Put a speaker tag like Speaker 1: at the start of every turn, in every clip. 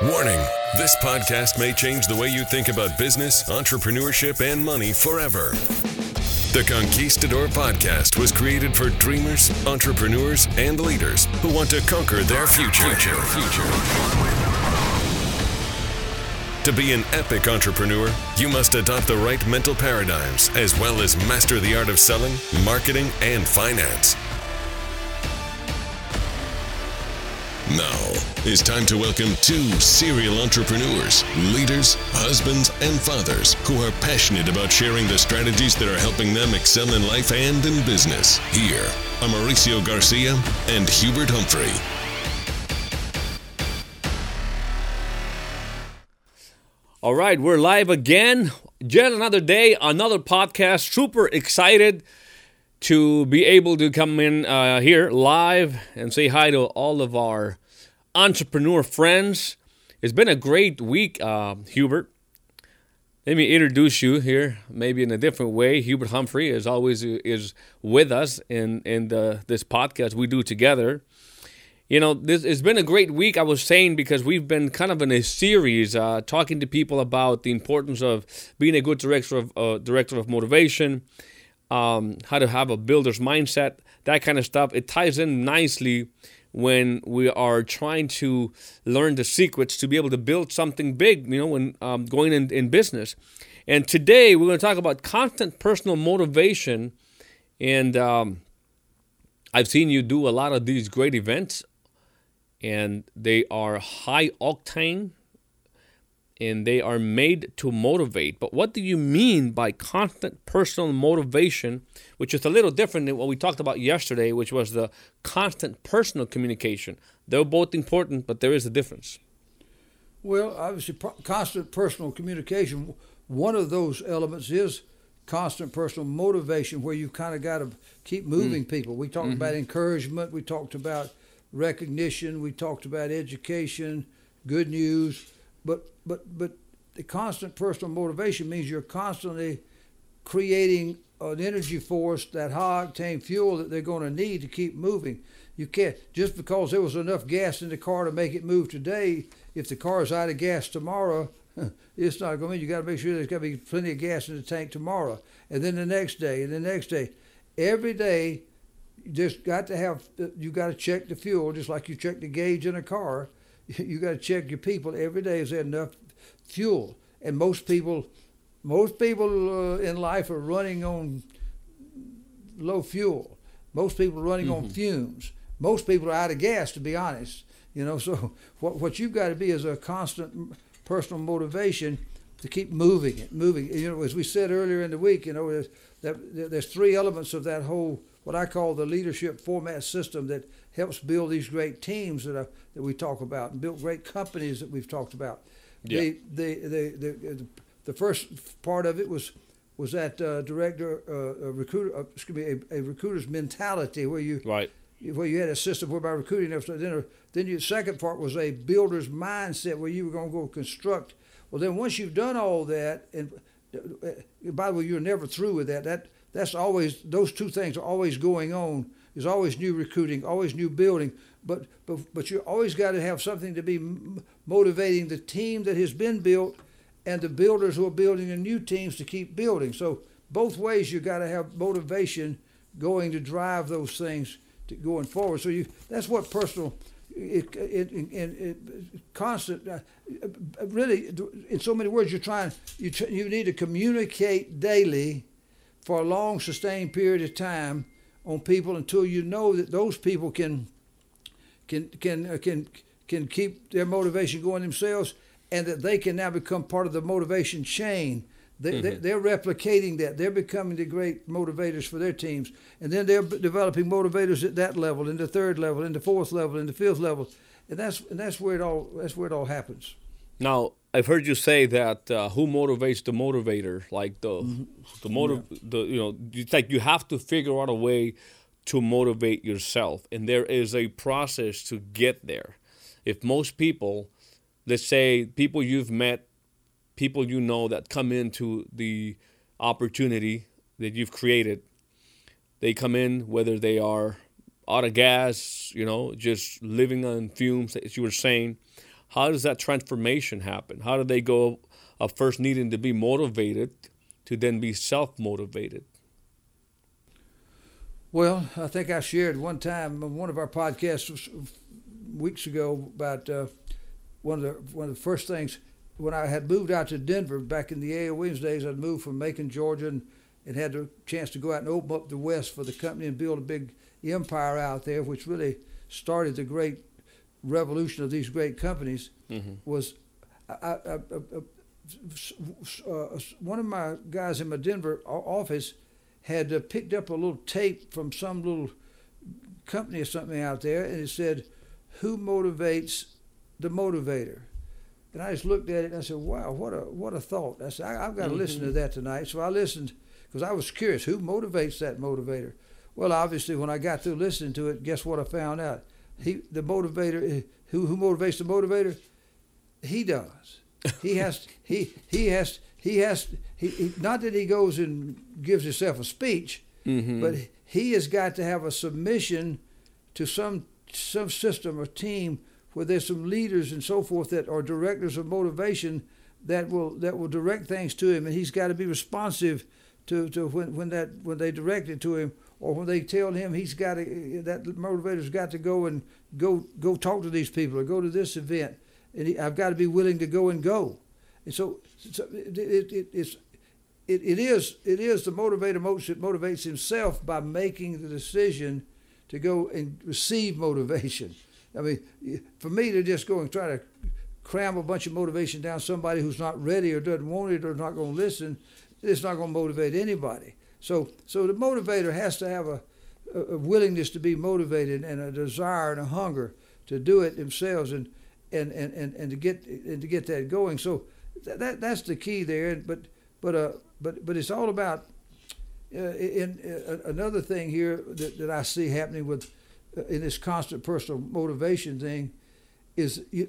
Speaker 1: Warning this podcast may change the way you think about business, entrepreneurship, and money forever. The Conquistador podcast was created for dreamers, entrepreneurs, and leaders who want to conquer their future. future. future. To be an epic entrepreneur, you must adopt the right mental paradigms as well as master the art of selling, marketing, and finance. Now, it's time to welcome two serial entrepreneurs, leaders, husbands, and fathers who are passionate about sharing the strategies that are helping them excel in life and in business. Here are Mauricio Garcia and Hubert Humphrey.
Speaker 2: All right, we're live again. Yet another day, another podcast. Super excited to be able to come in uh, here live and say hi to all of our entrepreneur friends. It's been a great week, uh, Hubert. Let me introduce you here, maybe in a different way. Hubert Humphrey, as always, is with us in in the, this podcast we do together. You know, this it's been a great week. I was saying because we've been kind of in a series uh, talking to people about the importance of being a good director of uh, director of motivation, um, how to have a builder's mindset, that kind of stuff. It ties in nicely when we are trying to learn the secrets to be able to build something big, you know, when um, going in, in business. And today we're going to talk about constant personal motivation. And um, I've seen you do a lot of these great events, and they are high octane and they are made to motivate. But what do you mean by constant personal motivation, which is a little different than what we talked about yesterday, which was the constant personal communication? They're both important, but there is a difference.
Speaker 3: Well, obviously, constant personal communication, one of those elements is constant personal motivation, where you kind of got to keep moving mm. people. We talked mm-hmm. about encouragement, we talked about recognition, we talked about education, good news but but but the constant personal motivation means you're constantly creating an energy force, that high octane fuel that they're going to need to keep moving. You can't just because there was enough gas in the car to make it move today. If the car is out of gas tomorrow, it's not going to. You got to make sure there's got to be plenty of gas in the tank tomorrow, and then the next day, and the next day. Every day, you just got to have. You got to check the fuel, just like you check the gauge in a car you got to check your people every day. Is there enough fuel? And most people, most people uh, in life are running on low fuel. Most people are running mm-hmm. on fumes. Most people are out of gas, to be honest. You know, so what what you've got to be is a constant personal motivation to keep moving it, moving. You know, as we said earlier in the week, you know, there's, there's three elements of that whole what I call the leadership format system that helps build these great teams that, are, that we talk about and build great companies that we've talked about. Yeah. The, the, the, the, the first part of it was was that uh, director uh, a recruiter uh, excuse me a, a, recruiter's mentality where you
Speaker 2: right
Speaker 3: where you had a system whereby recruiting then then your second part was a builder's mindset where you were going to go construct well then once you've done all that and uh, by the way you're never through with that that that's always those two things are always going on. There's always new recruiting, always new building, but but but you always got to have something to be motivating the team that has been built and the builders who are building the new teams to keep building. So both ways you got to have motivation going to drive those things to going forward. So you that's what personal it, it, it, it, constant uh, really in so many words you're trying you, you need to communicate daily for a long sustained period of time on people until you know that those people can can can uh, can can keep their motivation going themselves and that they can now become part of the motivation chain. They, mm-hmm. they, are replicating that. They're becoming the great motivators for their teams. And then they're developing motivators at that level in the third level in the fourth level in the fifth level. And that's and that's where it all that's where it all happens
Speaker 2: now I've heard you say that uh, who motivates the motivator, like the mm-hmm. the motive, yeah. the you know, it's like you have to figure out a way to motivate yourself, and there is a process to get there. If most people, let's say people you've met, people you know that come into the opportunity that you've created, they come in whether they are out of gas, you know, just living on fumes, as you were saying how does that transformation happen? How do they go of first needing to be motivated to then be self motivated?
Speaker 3: Well, I think I shared one time on one of our podcasts weeks ago about uh, one of the one of the first things when I had moved out to Denver back in the A.L. Williams days. I'd moved from Macon, Georgia, and, and had the chance to go out and open up the West for the company and build a big empire out there, which really started the great revolution of these great companies. Mm-hmm. Was I, I, I, uh, one of my guys in my Denver office had uh, picked up a little tape from some little company or something out there, and it said, "Who motivates the motivator?" And I just looked at it and I said, "Wow, what a what a thought!" I said, I, have got to mm-hmm. listen to that tonight." So I listened because I was curious, who motivates that motivator? Well, obviously, when I got through listening to it, guess what I found out? He, the motivator, eh, who who motivates the motivator? He does. He has. he he has. He has. He, he, not that he goes and gives himself a speech, mm-hmm. but he has got to have a submission to some some system or team where there's some leaders and so forth that are directors of motivation that will that will direct things to him, and he's got to be responsive to, to when, when that when they direct it to him, or when they tell him he's got to that motivator's got to go and go go talk to these people or go to this event, and he, I've got to be willing to go and go, and so, so it, it, it, it's it, it is it is the motivator motivates himself by making the decision to go and receive motivation. I mean, for me to just go and try to cram a bunch of motivation down somebody who's not ready or doesn't want it or not going to listen, it's not going to motivate anybody. So, so the motivator has to have a, a willingness to be motivated and a desire and a hunger to do it themselves and and, and, and, and to get and to get that going. So that that's the key there. But but uh but but it's all about uh, in, uh, another thing here that, that I see happening with uh, in this constant personal motivation thing is you, you,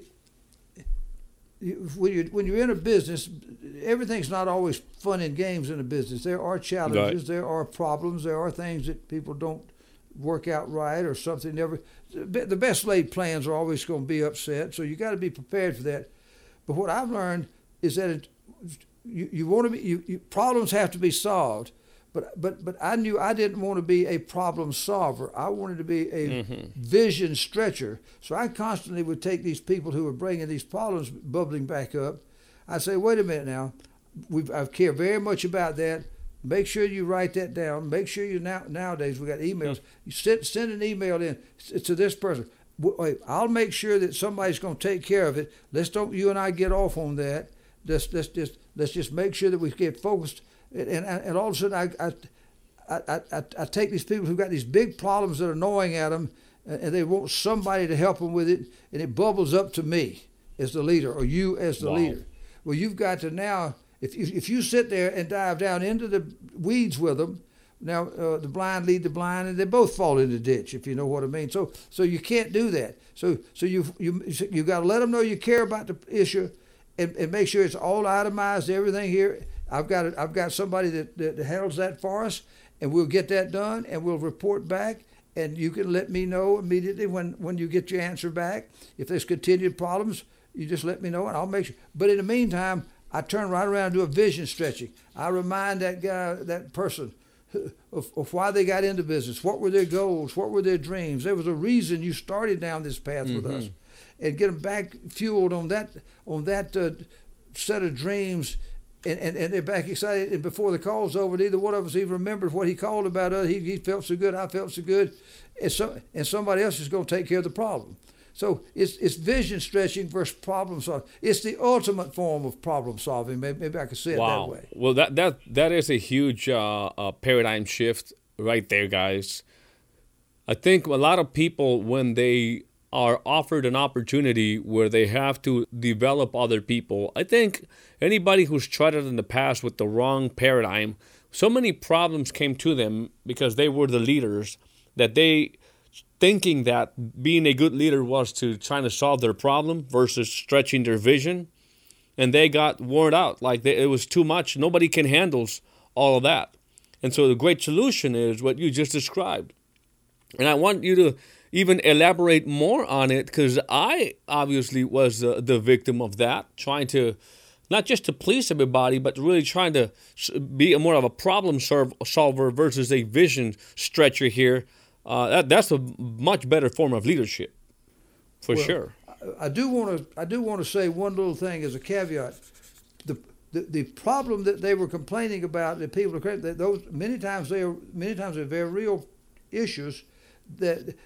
Speaker 3: when you when you're in a business, everything's not always fun and games in a business. There are challenges, right. there are problems, there are things that people don't work out right or something never. The best laid plans are always going to be upset, so you got to be prepared for that. But what I've learned is that it, you, you want to be you, you, problems have to be solved but but but I knew I didn't want to be a problem solver. I wanted to be a mm-hmm. vision stretcher. So I constantly would take these people who were bringing these problems bubbling back up. I'd say, wait a minute now, we I care very much about that. Make sure you write that down. Make sure you now nowadays we got emails. Mm-hmm. You send send an email in to this person. Wait, I'll make sure that somebody's going to take care of it. Let's don't you and I get off on that. Let's let's just let's just make sure that we get focused and, and, and all of a sudden I, I, I, I, I take these people who've got these big problems that are gnawing at them, and they want somebody to help them with it, and it bubbles up to me as the leader, or you as the wow. leader. Well, you've got to now, if, if, if you sit there and dive down into the weeds with them, now uh, the blind lead the blind, and they both fall in the ditch, if you know what I mean. So, so you can't do that. So, so you you you got to let them know you care about the issue, and, and make sure it's all itemized, everything here, I've got I've got somebody that, that handles that for us, and we'll get that done, and we'll report back, and you can let me know immediately when when you get your answer back. If there's continued problems, you just let me know, and I'll make sure. But in the meantime, I turn right around and do a vision stretching. I remind that guy, that person, of, of, why they got into business. What were their goals? What were their dreams? There was a reason you started down this path mm-hmm. with us, and get them back fueled on that on that uh, set of dreams and, and, and they're back excited. And before the call's over, neither one of us even remembered what he called about us. He, he felt so good, I felt so good, and so and somebody else is going to take care of the problem. So it's it's vision stretching versus problem solving. It's the ultimate form of problem solving. Maybe, maybe I could say it wow. that way.
Speaker 2: Well, that that that is a huge uh, uh, paradigm shift right there, guys. I think a lot of people when they are offered an opportunity where they have to develop other people. I think anybody who's tried it in the past with the wrong paradigm, so many problems came to them because they were the leaders that they thinking that being a good leader was to trying to solve their problem versus stretching their vision. And they got worn out like they, it was too much. Nobody can handle all of that. And so the great solution is what you just described. And i want you to even elaborate more on it because I obviously was uh, the victim of that, trying to not just to please everybody, but really trying to be more of a problem solver versus a vision stretcher here. Uh, that, that's a much better form of leadership, for
Speaker 3: well,
Speaker 2: sure.
Speaker 3: I, I do want to I do want to say one little thing as a caveat. The, the, the problem that they were complaining about, that people are that those many times they are many times they're very real issues that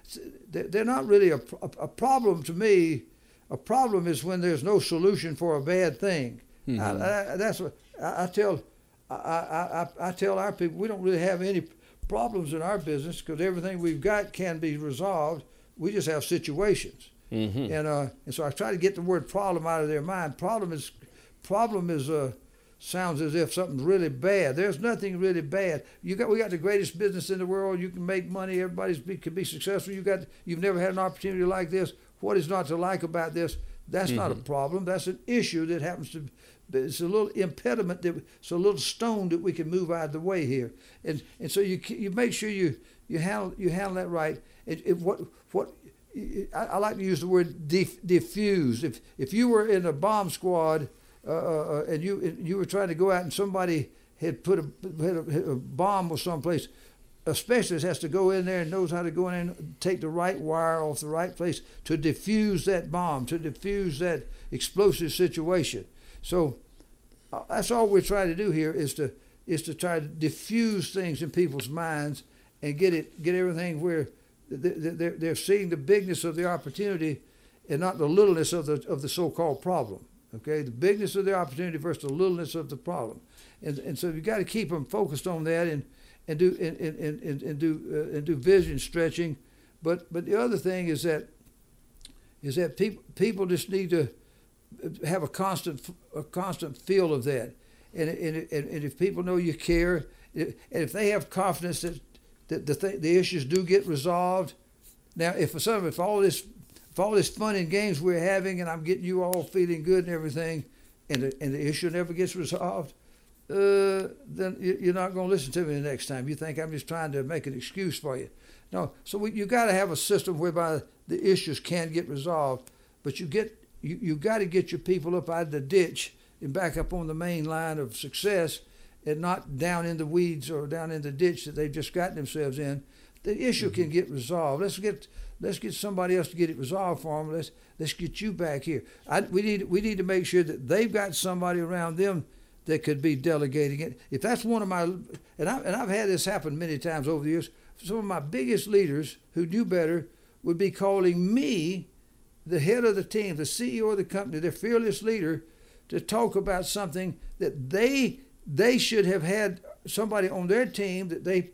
Speaker 3: they're not really a, a, problem to me. A problem is when there's no solution for a bad thing. Mm-hmm. I, I, that's what I, I tell. I, I, I tell our people we don't really have any problems in our business because everything we've got can be resolved. We just have situations, mm-hmm. and uh, and so I try to get the word problem out of their mind. Problem is, problem is uh, sounds as if something's really bad. There's nothing really bad. You got we got the greatest business in the world. You can make money. Everybody's be, can be successful. You got you've never had an opportunity like this. What is not to like about this? That's mm-hmm. not a mm-hmm. problem. That's an issue that happens to. It's a little impediment that it's a little stone that we can move out of the way here, and and so you you make sure you you handle you handle that right. It, it, what what I, I, like to use the word dif, diffuse. If if you were in a bomb squad uh, uh, uh, and you you were trying to go out and somebody had put a, had a, a bomb or someplace, a specialist has to go in there and knows how to go in and take the right wire off the right place to defuse that bomb, to defuse that explosive situation. So uh, that's all we're trying to do here is to is to try to diffuse things in people's minds and get it get everything where they're, they're seeing the bigness of the opportunity and not the littleness of the of the so-called problem. Okay, the bigness of the opportunity versus the littleness of the problem, and and so you've got to keep them focused on that and and do and and, and, and do uh, and do vision stretching, but but the other thing is that is that people people just need to have a constant a constant feel of that, and and and, and if people know you care, and if they have confidence that that the th- the issues do get resolved. Now, if for some, if all this if all this fun and games we're having and I'm getting you all feeling good and everything, and the, and the issue never gets resolved, uh, then you're not going to listen to me the next time. You think I'm just trying to make an excuse for you. No, so we, you got to have a system whereby the issues can get resolved, but you get you you got to get your people up out of the ditch and back up on the main line of success, and not down in the weeds or down in the ditch that they've just gotten themselves in. The issue can get resolved. Let's get Let's get somebody else to get it resolved for them. Let's let's get you back here. I, we need we need to make sure that they've got somebody around them that could be delegating it. If that's one of my and I and I've had this happen many times over the years. Some of my biggest leaders who knew better would be calling me, the head of the team, the CEO of the company, their fearless leader, to talk about something that they they should have had somebody on their team that they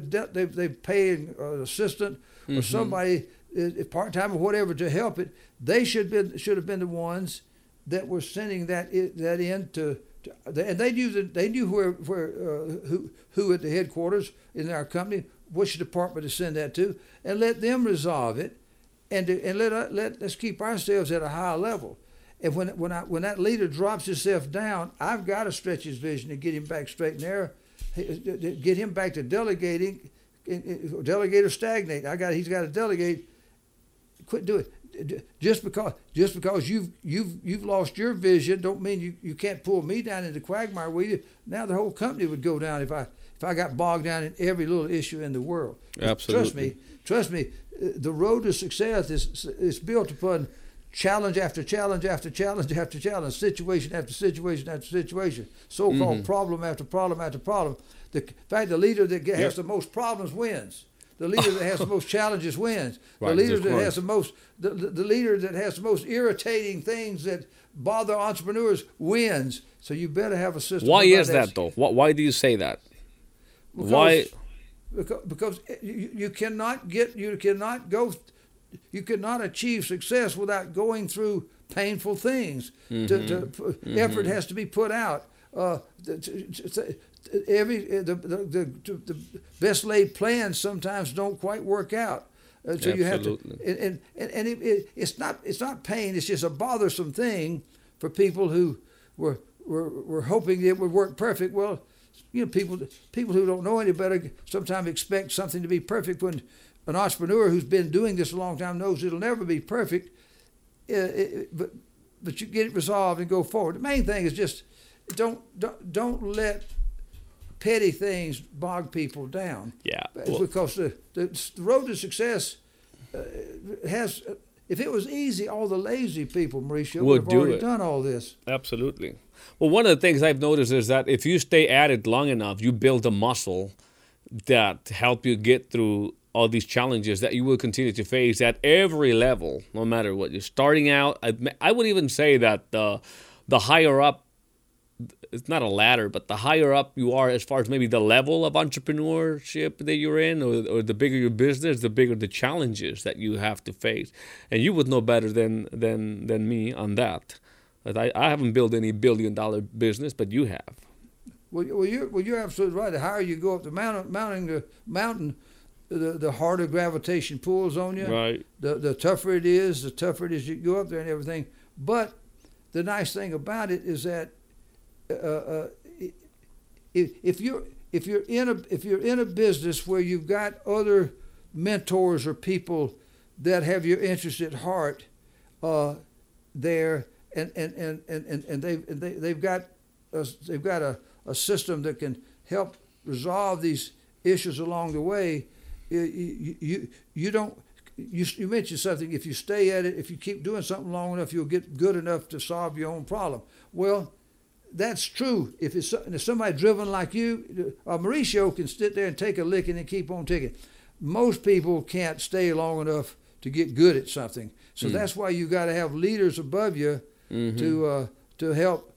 Speaker 3: they've they've, they've paid an assistant mm-hmm. or somebody uh, part time or whatever to help it. They should be should have been the ones that were sending that that in to, to and they knew that they knew where where uh, who who at the headquarters in our company which department to send that to and let them resolve it and to, and let uh, let let's keep ourselves at a high level. And when when I when that leader drops himself down, I've got to stretch his vision and get him back straight and narrow, Uh, uh, uh, get him back to delegating delegate or stagnate. I got he's got to delegate. Quit doing it. Just because just because you've you've you've lost your vision, don't mean you, you can't pull me down into quagmire with you. Now the whole company would go down if I if I got bogged down in every little issue in the world.
Speaker 2: Absolutely.
Speaker 3: Trust me. Trust me. Uh, the road to success is is built upon challenge after challenge after challenge after challenge, situation after situation after situation, so-called mm-hmm. problem after problem after problem. The in fact, the leader that has yep. the most problems wins. The leader that has the most challenges wins. Right, the leader that has the most the, the, the, leader that has the most irritating things that bother entrepreneurs wins. So you better have a system.
Speaker 2: Why is that though? Why do you say that?
Speaker 3: Because,
Speaker 2: why?
Speaker 3: Because, because you, you cannot get you cannot go you cannot achieve success without going through painful things. Mm-hmm. To, to, mm-hmm. Effort has to be put out. Uh, to, every uh, the, the, the, the, best laid plans sometimes don't quite work out. Uh, so Absolutely. you have to, and and, and it, it, it's not it's not pain. It's just a bothersome thing for people who were were, were hoping it would work perfect. Well, you know, people people who don't know any better sometimes expect something to be perfect when an entrepreneur who's been doing this a long time knows it'll never be perfect, uh, it, but but you get it resolved and go forward. The main thing is just don't don't, don't let petty things bog people down.
Speaker 2: Yeah,
Speaker 3: well, because the, the, the road to success uh, has. If it was easy, all the lazy people, Mauricio, would have do already it. done all this.
Speaker 2: Absolutely. Well, one of the things I've noticed is that if you stay at it long enough, you build a muscle that help you get through all these challenges that you will continue to face at every level, no matter what you're starting out. I, I would even say that the the higher up, it's not a ladder, but the higher up you are as far as maybe the level of entrepreneurship that you're in, or, or the bigger your business, the bigger the challenges that you have to face. And you would know better than than than me on that. But I, I haven't built any billion dollar business, but you have.
Speaker 3: Well, well, you're well, you're absolutely right. The higher you go up the mountain, mounting the mountain the, the harder gravitation pulls on you.
Speaker 2: Right.
Speaker 3: The the tougher it is, the tougher it is you go up there and everything. But the nice thing about it is that uh, uh, if, if you're if you're in a if you're in a business where you've got other mentors or people that have your interest at heart uh, there and and, and, and, and they they they've got a, they've got a, a system that can help resolve these issues along the way you, you, you don't you, you mentioned something if you stay at it if you keep doing something long enough you'll get good enough to solve your own problem. Well that's true. If it's if somebody driven like you uh, mauricio can sit there and take a licking and keep on ticking. Most people can't stay long enough to get good at something. So mm. that's why you got to have leaders above you mm-hmm. to uh, to help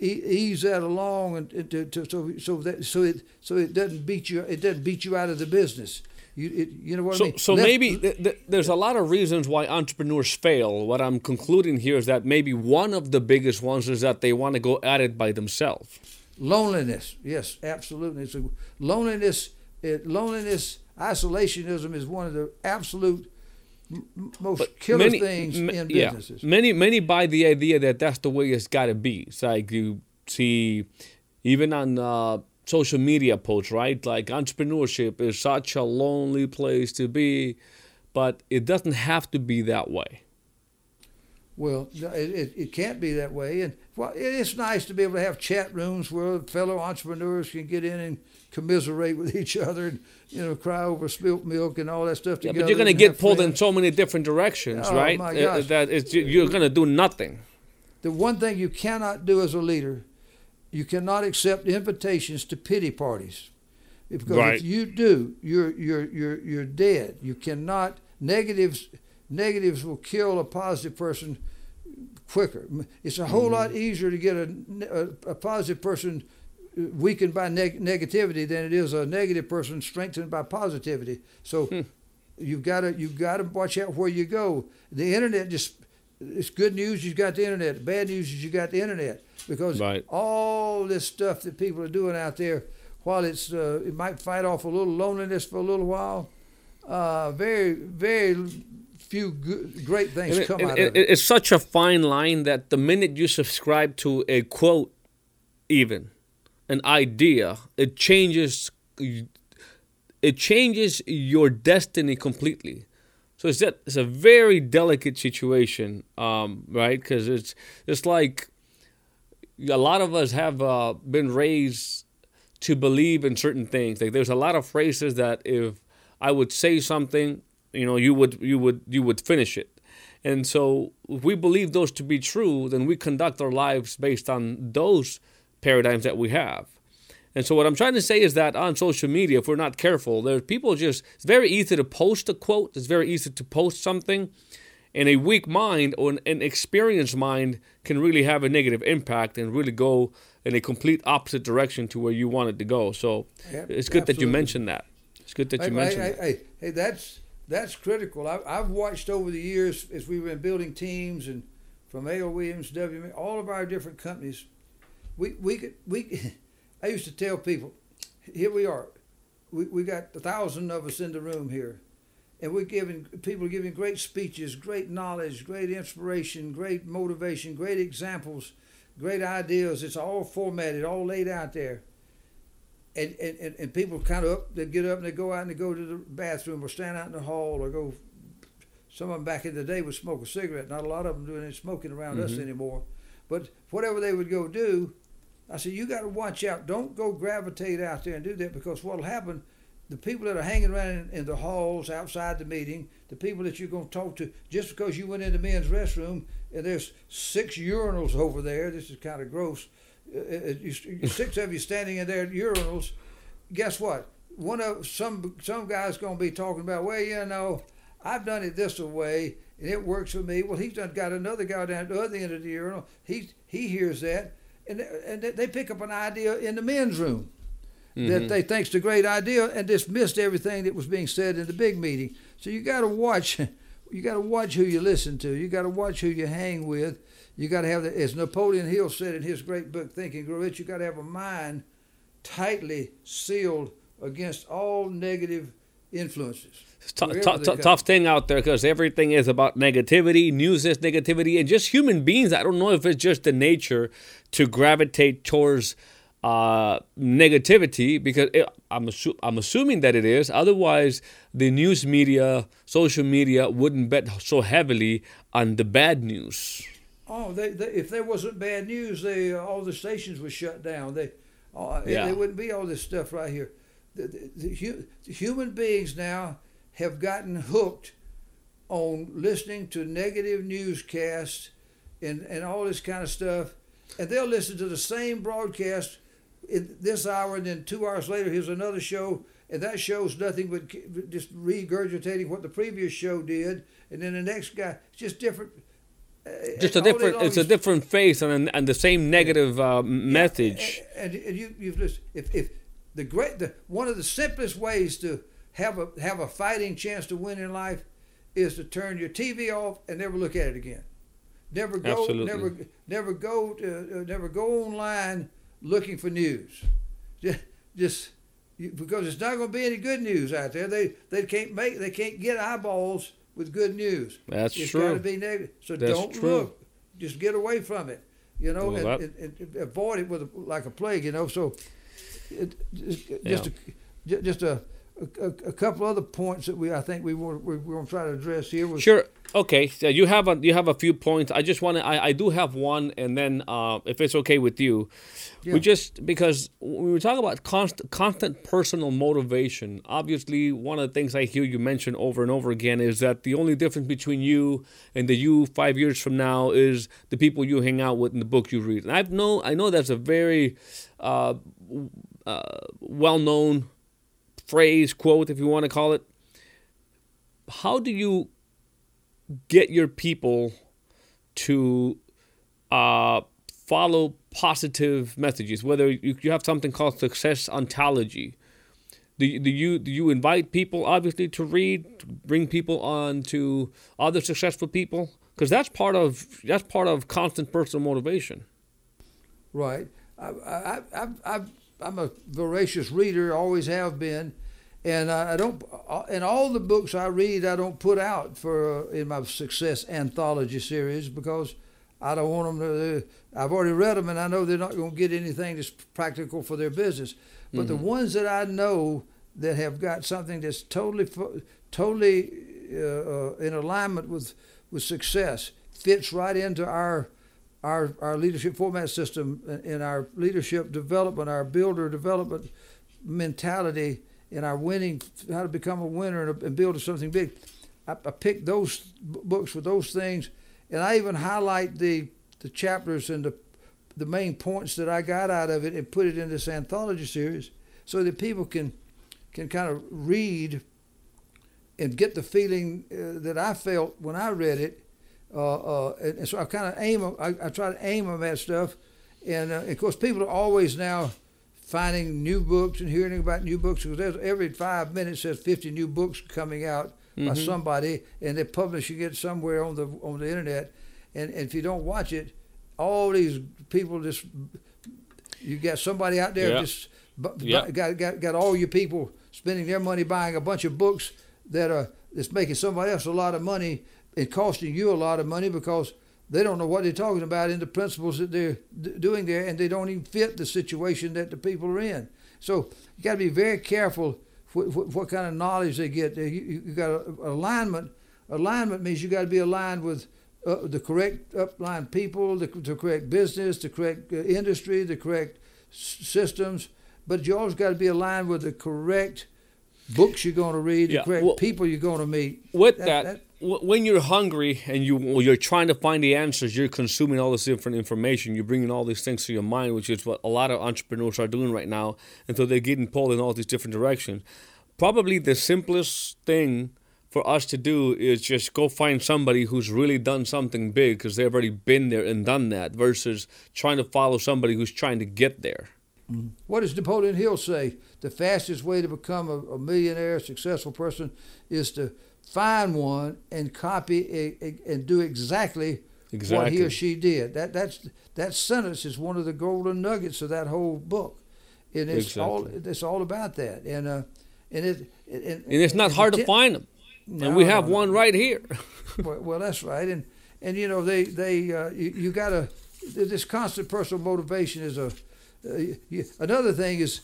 Speaker 3: ease that along and to, to, so so that so it so it doesn't beat you it doesn't beat you out of the business you, it, you know what
Speaker 2: so,
Speaker 3: I mean?
Speaker 2: So maybe th- th- there's a lot of reasons why entrepreneurs fail. What I'm concluding here is that maybe one of the biggest ones is that they want to go at it by themselves.
Speaker 3: Loneliness, yes, absolutely. So loneliness, it, loneliness, isolationism is one of the absolute most but killer many, things in businesses.
Speaker 2: Yeah, many many buy the idea that that's the way it's got to be. It's like you see, even on. Uh, social media posts, right? Like entrepreneurship is such a lonely place to be, but it doesn't have to be that way.
Speaker 3: Well, it, it, it can't be that way. And well, it's nice to be able to have chat rooms where fellow entrepreneurs can get in and commiserate with each other and, you know, cry over spilt milk and all that stuff together.
Speaker 2: Yeah, but you're going to get pulled friends. in so many different directions,
Speaker 3: oh,
Speaker 2: right?
Speaker 3: My uh, gosh.
Speaker 2: that it's, you're going to do nothing.
Speaker 3: The one thing you cannot do as a leader you cannot accept invitations to pity parties. Because right. if you do, you're you're you're you're dead. You cannot negatives negatives will kill a positive person quicker. It's a whole mm-hmm. lot easier to get a, a, a positive person weakened by neg- negativity than it is a negative person strengthened by positivity. So hmm. you've got to you've got to watch out where you go. The internet just it's good news you got the internet. Bad news is you got the internet because right. all this stuff that people are doing out there, while it's uh, it might fight off a little loneliness for a little while, uh, very very few good, great things
Speaker 2: it,
Speaker 3: come
Speaker 2: it,
Speaker 3: out
Speaker 2: it,
Speaker 3: of it.
Speaker 2: It's such a fine line that the minute you subscribe to a quote, even an idea, it changes. It changes your destiny completely. So it's that it's a very delicate situation, um, right? Because it's it's like a lot of us have uh, been raised to believe in certain things. Like there's a lot of phrases that if I would say something, you know, you would you would you would finish it. And so if we believe those to be true, then we conduct our lives based on those paradigms that we have. And so what I'm trying to say is that on social media, if we're not careful, there's people just it's very easy to post a quote. It's very easy to post something. And a weak mind or an, an experienced mind can really have a negative impact and really go in a complete opposite direction to where you want it to go. So yeah, it's good absolutely. that you mentioned that. It's good that you
Speaker 3: hey,
Speaker 2: mentioned
Speaker 3: hey,
Speaker 2: that.
Speaker 3: Hey, hey, that's that's critical. I, I've watched over the years as we've been building teams and from A.L. Williams, W. all of our different companies. We we could we I used to tell people, here we are, we, we got a thousand of us in the room here, and we're giving people are giving great speeches, great knowledge, great inspiration, great motivation, great examples, great ideas. It's all formatted, all laid out there. and, and, and people kind of up, they get up and they go out and they go to the bathroom or stand out in the hall or go. Some of them back in the day would smoke a cigarette. Not a lot of them doing any smoking around us mm-hmm. anymore. But whatever they would go do, I said, you got to watch out. Don't go gravitate out there and do that because what'll happen, the people that are hanging around in, in the halls outside the meeting, the people that you're going to talk to, just because you went in the men's restroom and there's six urinals over there, this is kind of gross. Uh, uh, you, six of you standing in there at urinals. Guess what? One of some some guy's going to be talking about, well, you know, I've done it this way and it works for me. Well, he's done got another guy down at the other end of the urinal. He he hears that, and and they pick up an idea in the men's room mm-hmm. that they think's a great idea and dismissed everything that was being said in the big meeting. So you got to watch. You got to watch who you listen to. You got to watch who you hang with. You got to have, the, as Napoleon Hill said in his great book, Think and Grow Rich, you got to have a mind tightly sealed against all negative influences.
Speaker 2: T- t- tough thing out there because everything is about negativity. News is negativity, and just human beings. I don't know if it's just the nature to gravitate towards uh, negativity because it, I'm assu- I'm assuming that it is. Otherwise, the news media, social media wouldn't bet so heavily on the bad news.
Speaker 3: Oh, they, they, if there wasn't bad news, they all the stations would shut down. They, uh, yeah. there wouldn't be all this stuff right here. The, the, the, human beings now have gotten hooked on listening to negative newscasts and, and all this kind of stuff. And they'll listen to the same broadcast in this hour, and then two hours later, here's another show, and that show's nothing but just regurgitating what the previous show did. And then the next guy, it's just different.
Speaker 2: Uh, just a different, it's a different face and and the same negative uh, message.
Speaker 3: And, and, and you, you've just, if, if the great, the, one of the simplest ways to have a have a fighting chance to win in life is to turn your TV off and never look at it again. Never go, Absolutely. never never go to, uh, never go online looking for news. Just, just because it's not going to be any good news out there. They they can't make they can't get eyeballs with good news.
Speaker 2: That's
Speaker 3: it's
Speaker 2: true.
Speaker 3: It's got to be negative. So That's don't true. look. Just get away from it. You know, well, and, and, and, avoid it with a, like a plague. You know, so it, just yeah. a, just a a, a, couple other points that we I think we want we're, going to try to address here. Was,
Speaker 2: sure. Okay. So you have a you have a few points. I just want to. I, I do have one, and then uh, if it's okay with you, yeah. we just because when we talk about constant constant personal motivation, obviously one of the things I hear you mention over and over again is that the only difference between you and the you five years from now is the people you hang out with and the book you read. And I know I know that's a very uh, uh, well known phrase, quote, if you want to call it. How do you get your people to uh, follow positive messages? Whether you, you have something called success anthology. Do you, do you do you invite people obviously to read, to bring people on to other successful people? Because that's part of that's part of constant personal motivation.
Speaker 3: Right. I, I, I, I, I'm a voracious reader, always have been, and I don't. In all the books I read, I don't put out for uh, in my success anthology series because I don't want them to. I've already read them, and I know they're not going to get anything that's practical for their business. But mm-hmm. the ones that I know that have got something that's totally, totally uh, uh, in alignment with with success fits right into our our our leadership format system in our leadership development, our builder development mentality in our winning, how to become a winner and, and build something big. I, I picked those books with those things, and I even highlight the the chapters and the the main points that I got out of it and put it in this anthology series, so that people can can kind of read and get the feeling uh, that I felt when I read it. Uh, uh, and, and, so I kind of aim, I, I, try to aim them at stuff. And uh, of course, people are always now finding new books and hearing about new books because every five minutes there's 50 new books coming out mm-hmm. by somebody and they're publishing it somewhere on the on the internet and, and if you don't watch it all these people just you got somebody out there just yep. got, got got all your people spending their money buying a bunch of books that are that's making somebody else a lot of money and costing you a lot of money because they don't know what they're talking about in the principles that they're d- doing there, and they don't even fit the situation that the people are in. So you got to be very careful what, what, what, kind of knowledge they get. You, you, you got a, alignment. Alignment means you got to be aligned with uh, the correct upline people, the, the correct business, the correct uh, industry, the correct s- systems. But you always got to be aligned with the correct books you're going to read, the correct well, people you're going to meet.
Speaker 2: With that, that, that, when you're hungry and you you're trying to find the answers, you're consuming all this different information. You're bringing all these things to your mind, which is what a lot of entrepreneurs are doing right now, and so they're getting pulled in all these different directions. Probably the simplest thing for us to do is just go find somebody who's really done something big because they've already been there and done that versus trying to follow somebody who's trying to get there.
Speaker 3: Mm-hmm. What does Napoleon Hill say? The fastest way to become a, a millionaire, successful person is to find one and copy and do exactly, exactly, what he or she did. That that's that sentence is one of the golden nuggets of that whole book, and it's exactly. all it's all about that. And uh, and it and,
Speaker 2: and it's not hard to find them. No, and we have no, one no. right here.
Speaker 3: well, well, that's right. And and you know they they uh, you, you got to this constant personal motivation is a uh, you, another thing is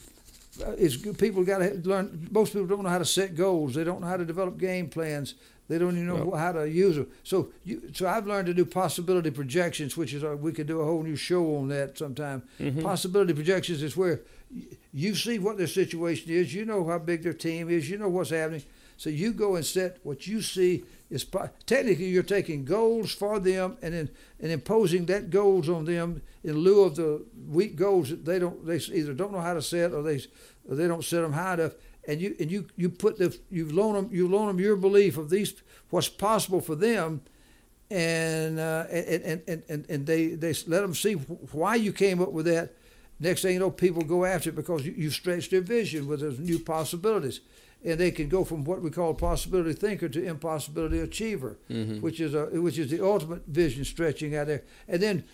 Speaker 3: is people got to learn. Most people don't know how to set goals. They don't know how to develop game plans. They don't even know how to use them. So, you, so I've learned to do possibility projections, which is a, we could do a whole new show on that sometime. Mm-hmm. Possibility projections is where you see what their situation is. You know how big their team is. You know what's happening. So you go and set what you see is technically you're taking goals for them and then and imposing that goals on them in lieu of the weak goals that they don't they either don't know how to set or they or they don't set them high enough. And you and you you put the you loan them you loan them your belief of these what's possible for them. And uh, and, and, and and they they let them see why you came up with that. Next thing you know people go after it because you, you stretched their vision with those new possibilities and they can go from what we call possibility thinker to impossibility achiever, mm-hmm. which is a which is the ultimate vision stretching out there. And then,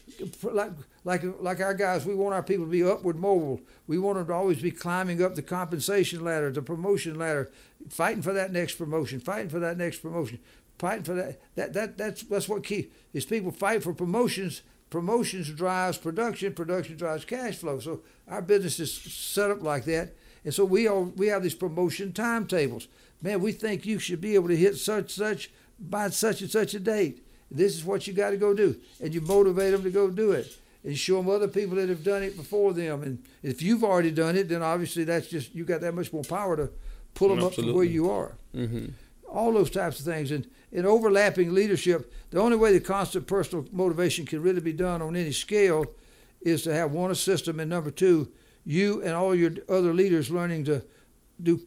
Speaker 3: like like like our guys, we want our people to be upward mobile. We want them to always be climbing up the compensation ladder, the promotion ladder, fighting for that next promotion, fighting for that next promotion, fighting for that. That that that's that's what key is. People fight for promotions. Promotions drives production. Production drives cash flow. So our business is set up like that and so we all we have these promotion timetables. Man, we think you should be able to hit such such by such and such a date. This is what you got to go do, and you motivate them to go do it, and show them other people that have done it before them. And if you've already done it, then obviously that's just you got that much more power to pull them Absolutely. up to where you are. Mm-hmm. All those types of things, and in overlapping leadership, the only way the constant personal motivation can really be done on any scale is to have one a system, and number two you and all your other leaders learning to do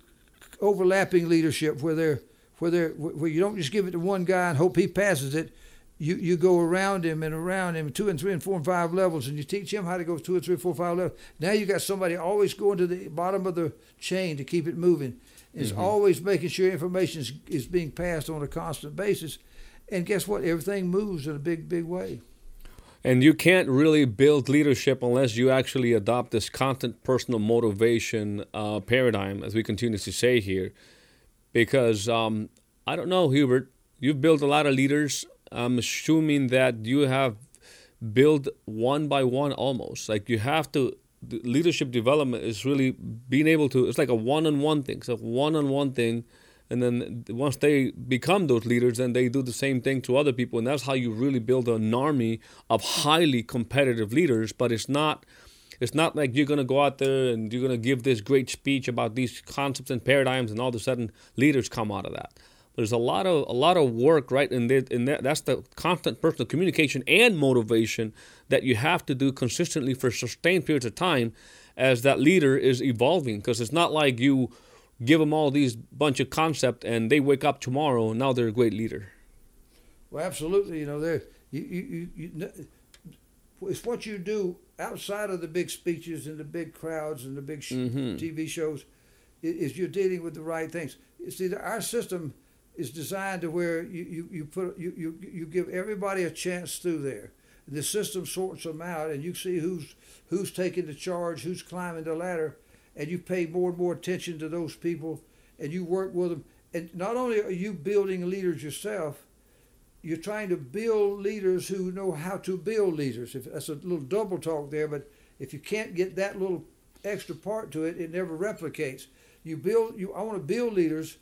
Speaker 3: overlapping leadership where they're where they're where you don't just give it to one guy and hope he passes it. You you go around him and around him two and three and four and five levels and you teach him how to go two and three, four, five levels. Now you got somebody always going to the bottom of the chain to keep it moving. It's mm-hmm. always making sure information is, is being passed on a constant basis. And guess what? Everything moves in a big, big way.
Speaker 2: And you can't really build leadership unless you actually adopt this constant personal motivation uh, paradigm, as we continue to say here. Because um, I don't know, Hubert, you've built a lot of leaders. I'm assuming that you have built one by one almost. Like you have to, leadership development is really being able to, it's like a one on one thing. It's a one on one thing and then once they become those leaders then they do the same thing to other people. And that's how you really build an army of highly competitive leaders. But it's not it's not like you're going to go out there and you're going to give this great speech about these concepts and paradigms and all of a sudden leaders come out of that. There's a lot of a lot of work right in that that's the constant personal communication and motivation that you have to do consistently for sustained periods of time as that leader is evolving. Because it's not like you give them all these bunch of concept and they wake up tomorrow and now they're a great leader.
Speaker 3: Well absolutely you know they're you, you, you, it's what you do outside of the big speeches and the big crowds and the big mm-hmm. tv shows is you're dealing with the right things. See our system is designed to where you, you, you put you, you, you give everybody a chance through there. The system sorts them out and you see who's who's taking the charge who's climbing the ladder and you pay more and more attention to those people and you work with them. And not only are you building leaders yourself, you're trying to build leaders who know how to build leaders. If that's a little double talk there, but if you can't get that little extra part to it, it never replicates. You build. You. I want to build leaders,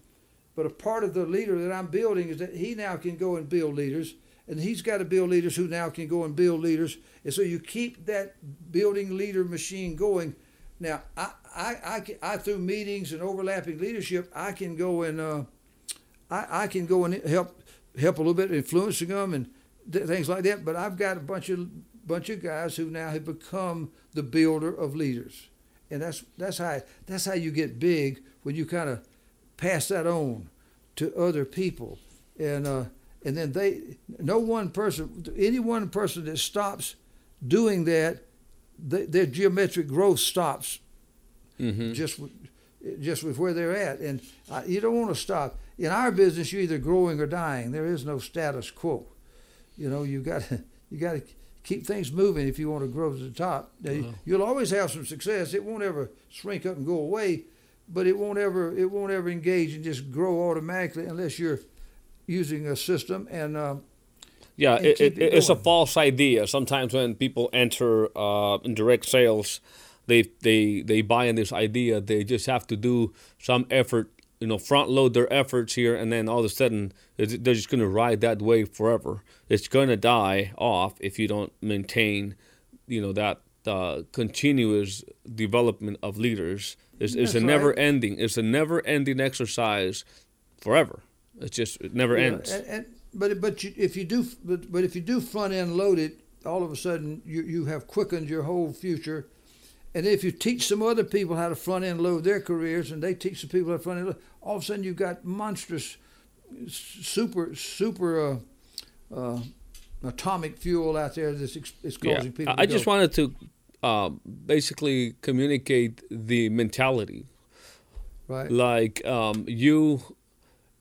Speaker 3: but a part of the leader that I'm building is that he now can go and build leaders, and he's got to build leaders who now can go and build leaders, and so you keep that building leader machine going. Now, I, I, I, I through meetings and overlapping leadership, I can go and uh, I, I can go and help help a little bit, influencing them and th- things like that. But I've got a bunch of bunch of guys who now have become the builder of leaders, and that's that's how that's how you get big when you kind of pass that on to other people, and uh, and then they no one person any one person that stops doing that, their geometric growth stops.
Speaker 2: Mm-hmm.
Speaker 3: Just with, just with where they're at, and uh, you don't want to stop. In our business, you're either growing or dying. There is no status quo. You know, you got you got to keep things moving if you want to grow to the top. Now,
Speaker 2: Uh-huh.
Speaker 3: You'll always have some success. It won't ever shrink up and go away, but it won't ever it won't ever engage and just grow automatically unless you're using a system and. Um,
Speaker 2: Yeah,
Speaker 3: and
Speaker 2: it, it,
Speaker 3: it
Speaker 2: it's a false idea. Sometimes when people enter uh, in direct sales, they they they buy in this idea they just have to do some effort, you know, front load their efforts here, and then all of a sudden they're just going to ride that wave forever. It's going to die off if you don't maintain, you know, that uh, continuous development of leaders. It's, it's a
Speaker 3: right.
Speaker 2: never ending. It's a never ending exercise, forever. It's just it never
Speaker 3: Yeah,
Speaker 2: ends.
Speaker 3: And, and, but but you, if you do but, but if you do front end load it, all of a sudden you, you have quickened your whole future. And if you teach some other people how to front end load their careers, and they teach the people how to front end load, all of a sudden you've got monstrous, super super uh, uh, atomic fuel out there that's is causing people.
Speaker 2: I just
Speaker 3: go.
Speaker 2: wanted to um, basically communicate the mentality.
Speaker 3: right.
Speaker 2: Like um, you,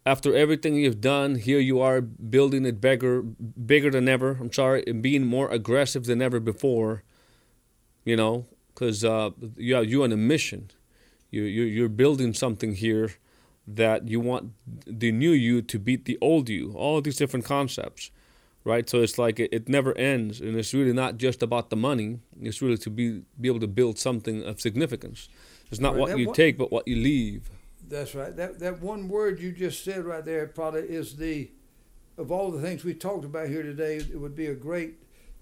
Speaker 2: after everything you've done, here you are building it bigger, bigger than ever. I'm sorry, and being more aggressive than ever before. You know, because uh, yeah, you're on a mission. You you you're building something here that you want the new you to beat the old you. All these different concepts right? So it's like it, it never ends, and it's really not just about the money. It's really to be be able to build something of significance. It's not
Speaker 3: Right,
Speaker 2: what you
Speaker 3: one-
Speaker 2: take, but what you leave.
Speaker 3: That's right. That that one word you just said right there probably is the of all the things we talked about here today. It would be a great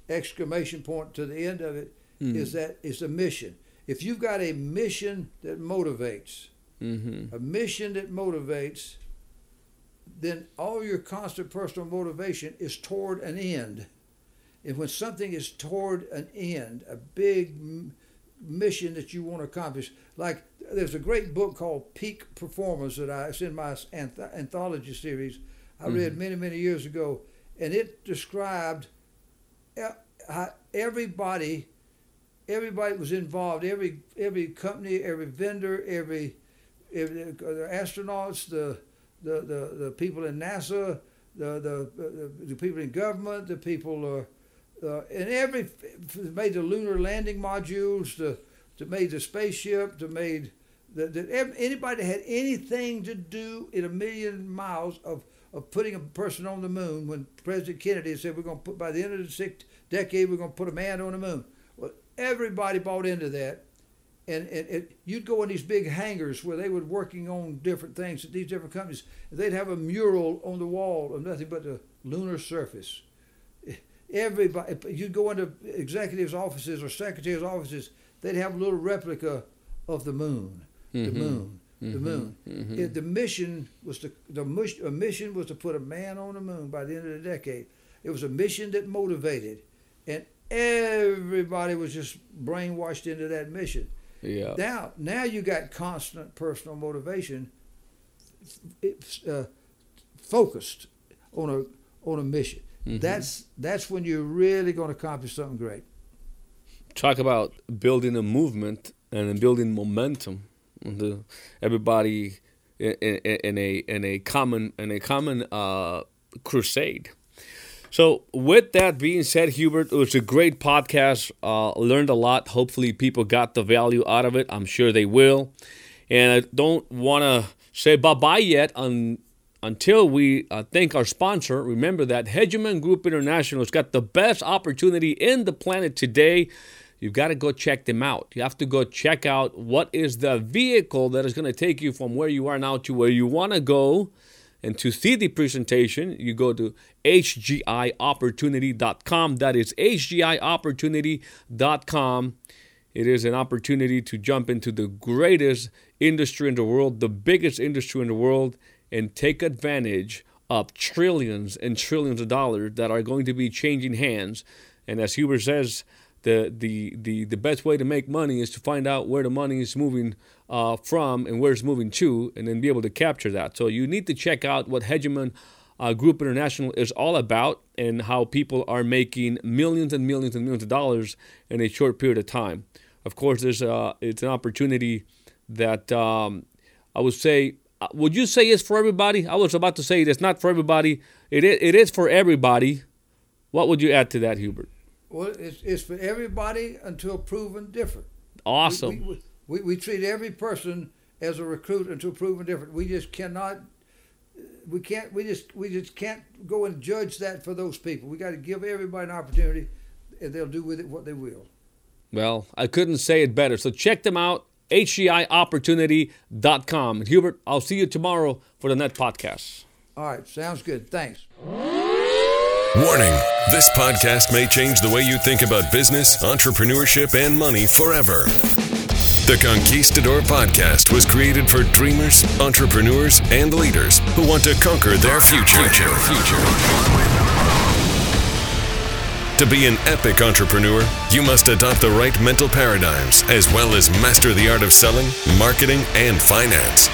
Speaker 3: exclamation point to the end of it. Is that it's a mission. If you've got a mission that motivates,
Speaker 2: Mm-hmm.
Speaker 3: a mission that motivates, then all your constant personal motivation is toward an end. And when something is toward an end, a big m- mission that you want to accomplish, like there's a great book called Peak Performance that I, it's in my anth- anthology series I read many, many years ago, and it described e- how everybody, everybody was involved, every every company, every vendor, every, every the astronauts, the the, the, the people in NASA, the, the, the, people in government, the people, uh, uh, and every, made the lunar landing modules, the, that made the spaceship, that made, the, the, anybody had anything to do in a million miles of, of putting a person on the moon when President Kennedy said we're going to put, by the end of the sixth decade, we're going to put a man on the moon. Everybody bought into that and, and it, you'd go in these big hangars where they were working on different things at these different companies. They'd have a mural on the wall of nothing but the lunar surface. Everybody, you'd go into executives' offices or secretaries' offices. They'd have a little replica of the moon, the mm-hmm. moon, the mm-hmm. moon. Mm-hmm. It, the mission was to the mission was to put a man on the moon by the end of the decade. It was a mission that motivated, and everybody was just brainwashed into that mission.
Speaker 2: Yeah.
Speaker 3: Now, now you got constant personal motivation, it's, uh, focused on a on a mission. That's that's when you're really going to accomplish something great.
Speaker 2: Talk about building a movement and building momentum. The, everybody in, in, in a in a common in a common uh, crusade. So, with that being said, Hubert, it was a great podcast. Uh, learned a lot. Hopefully, people got the value out of it. I'm sure they will. And I don't want to say bye bye yet un, until we uh, thank our sponsor. Remember that Hegemon Group International has got the best opportunity in the planet today. you've got to go check them out. You have to go check out what is the vehicle that is going to take you from where you are now to where you want to go. And to see the presentation, you go to hgiopportunity.com. That is hgiopportunity.com. It is an opportunity to jump into the greatest industry in the world, the biggest industry in the world, and take advantage of trillions and trillions of dollars that are going to be changing hands. And as Hubert says, the, the, the, the best way to make money is to find out where the money is moving uh, from and where it's moving to, and then be able to capture that. So you need to check out what Hegemon uh, Group International is all about and how people are making millions and millions and millions of dollars in a short period of time. Of course, there's uh, it's an opportunity that um, I would say. Uh, would you say it's for everybody? I was about to say it's not for everybody. It is, it is for everybody. What would you add to that, Hubert?
Speaker 3: Well, it's, it's for everybody until proven different.
Speaker 2: Awesome.
Speaker 3: We, we, we, we treat every person as a recruit until proven different. We just cannot. We can't. We just. We just can't go and judge that for those people. We got to give everybody an opportunity, and they'll do with it what they will.
Speaker 2: Well, I couldn't say it better. So check them out. HGIopportunity.com. Hubert, I'll see you tomorrow for the Net Podcast.
Speaker 3: All right, sounds good. Thanks.
Speaker 1: Warning this podcast may change the way you think about business, entrepreneurship, and money forever. The Conquistador podcast was created for dreamers, entrepreneurs, and leaders who want to conquer their future. future. To be an epic entrepreneur, you must adopt the right mental paradigms as well as master the art of selling, marketing, and finance.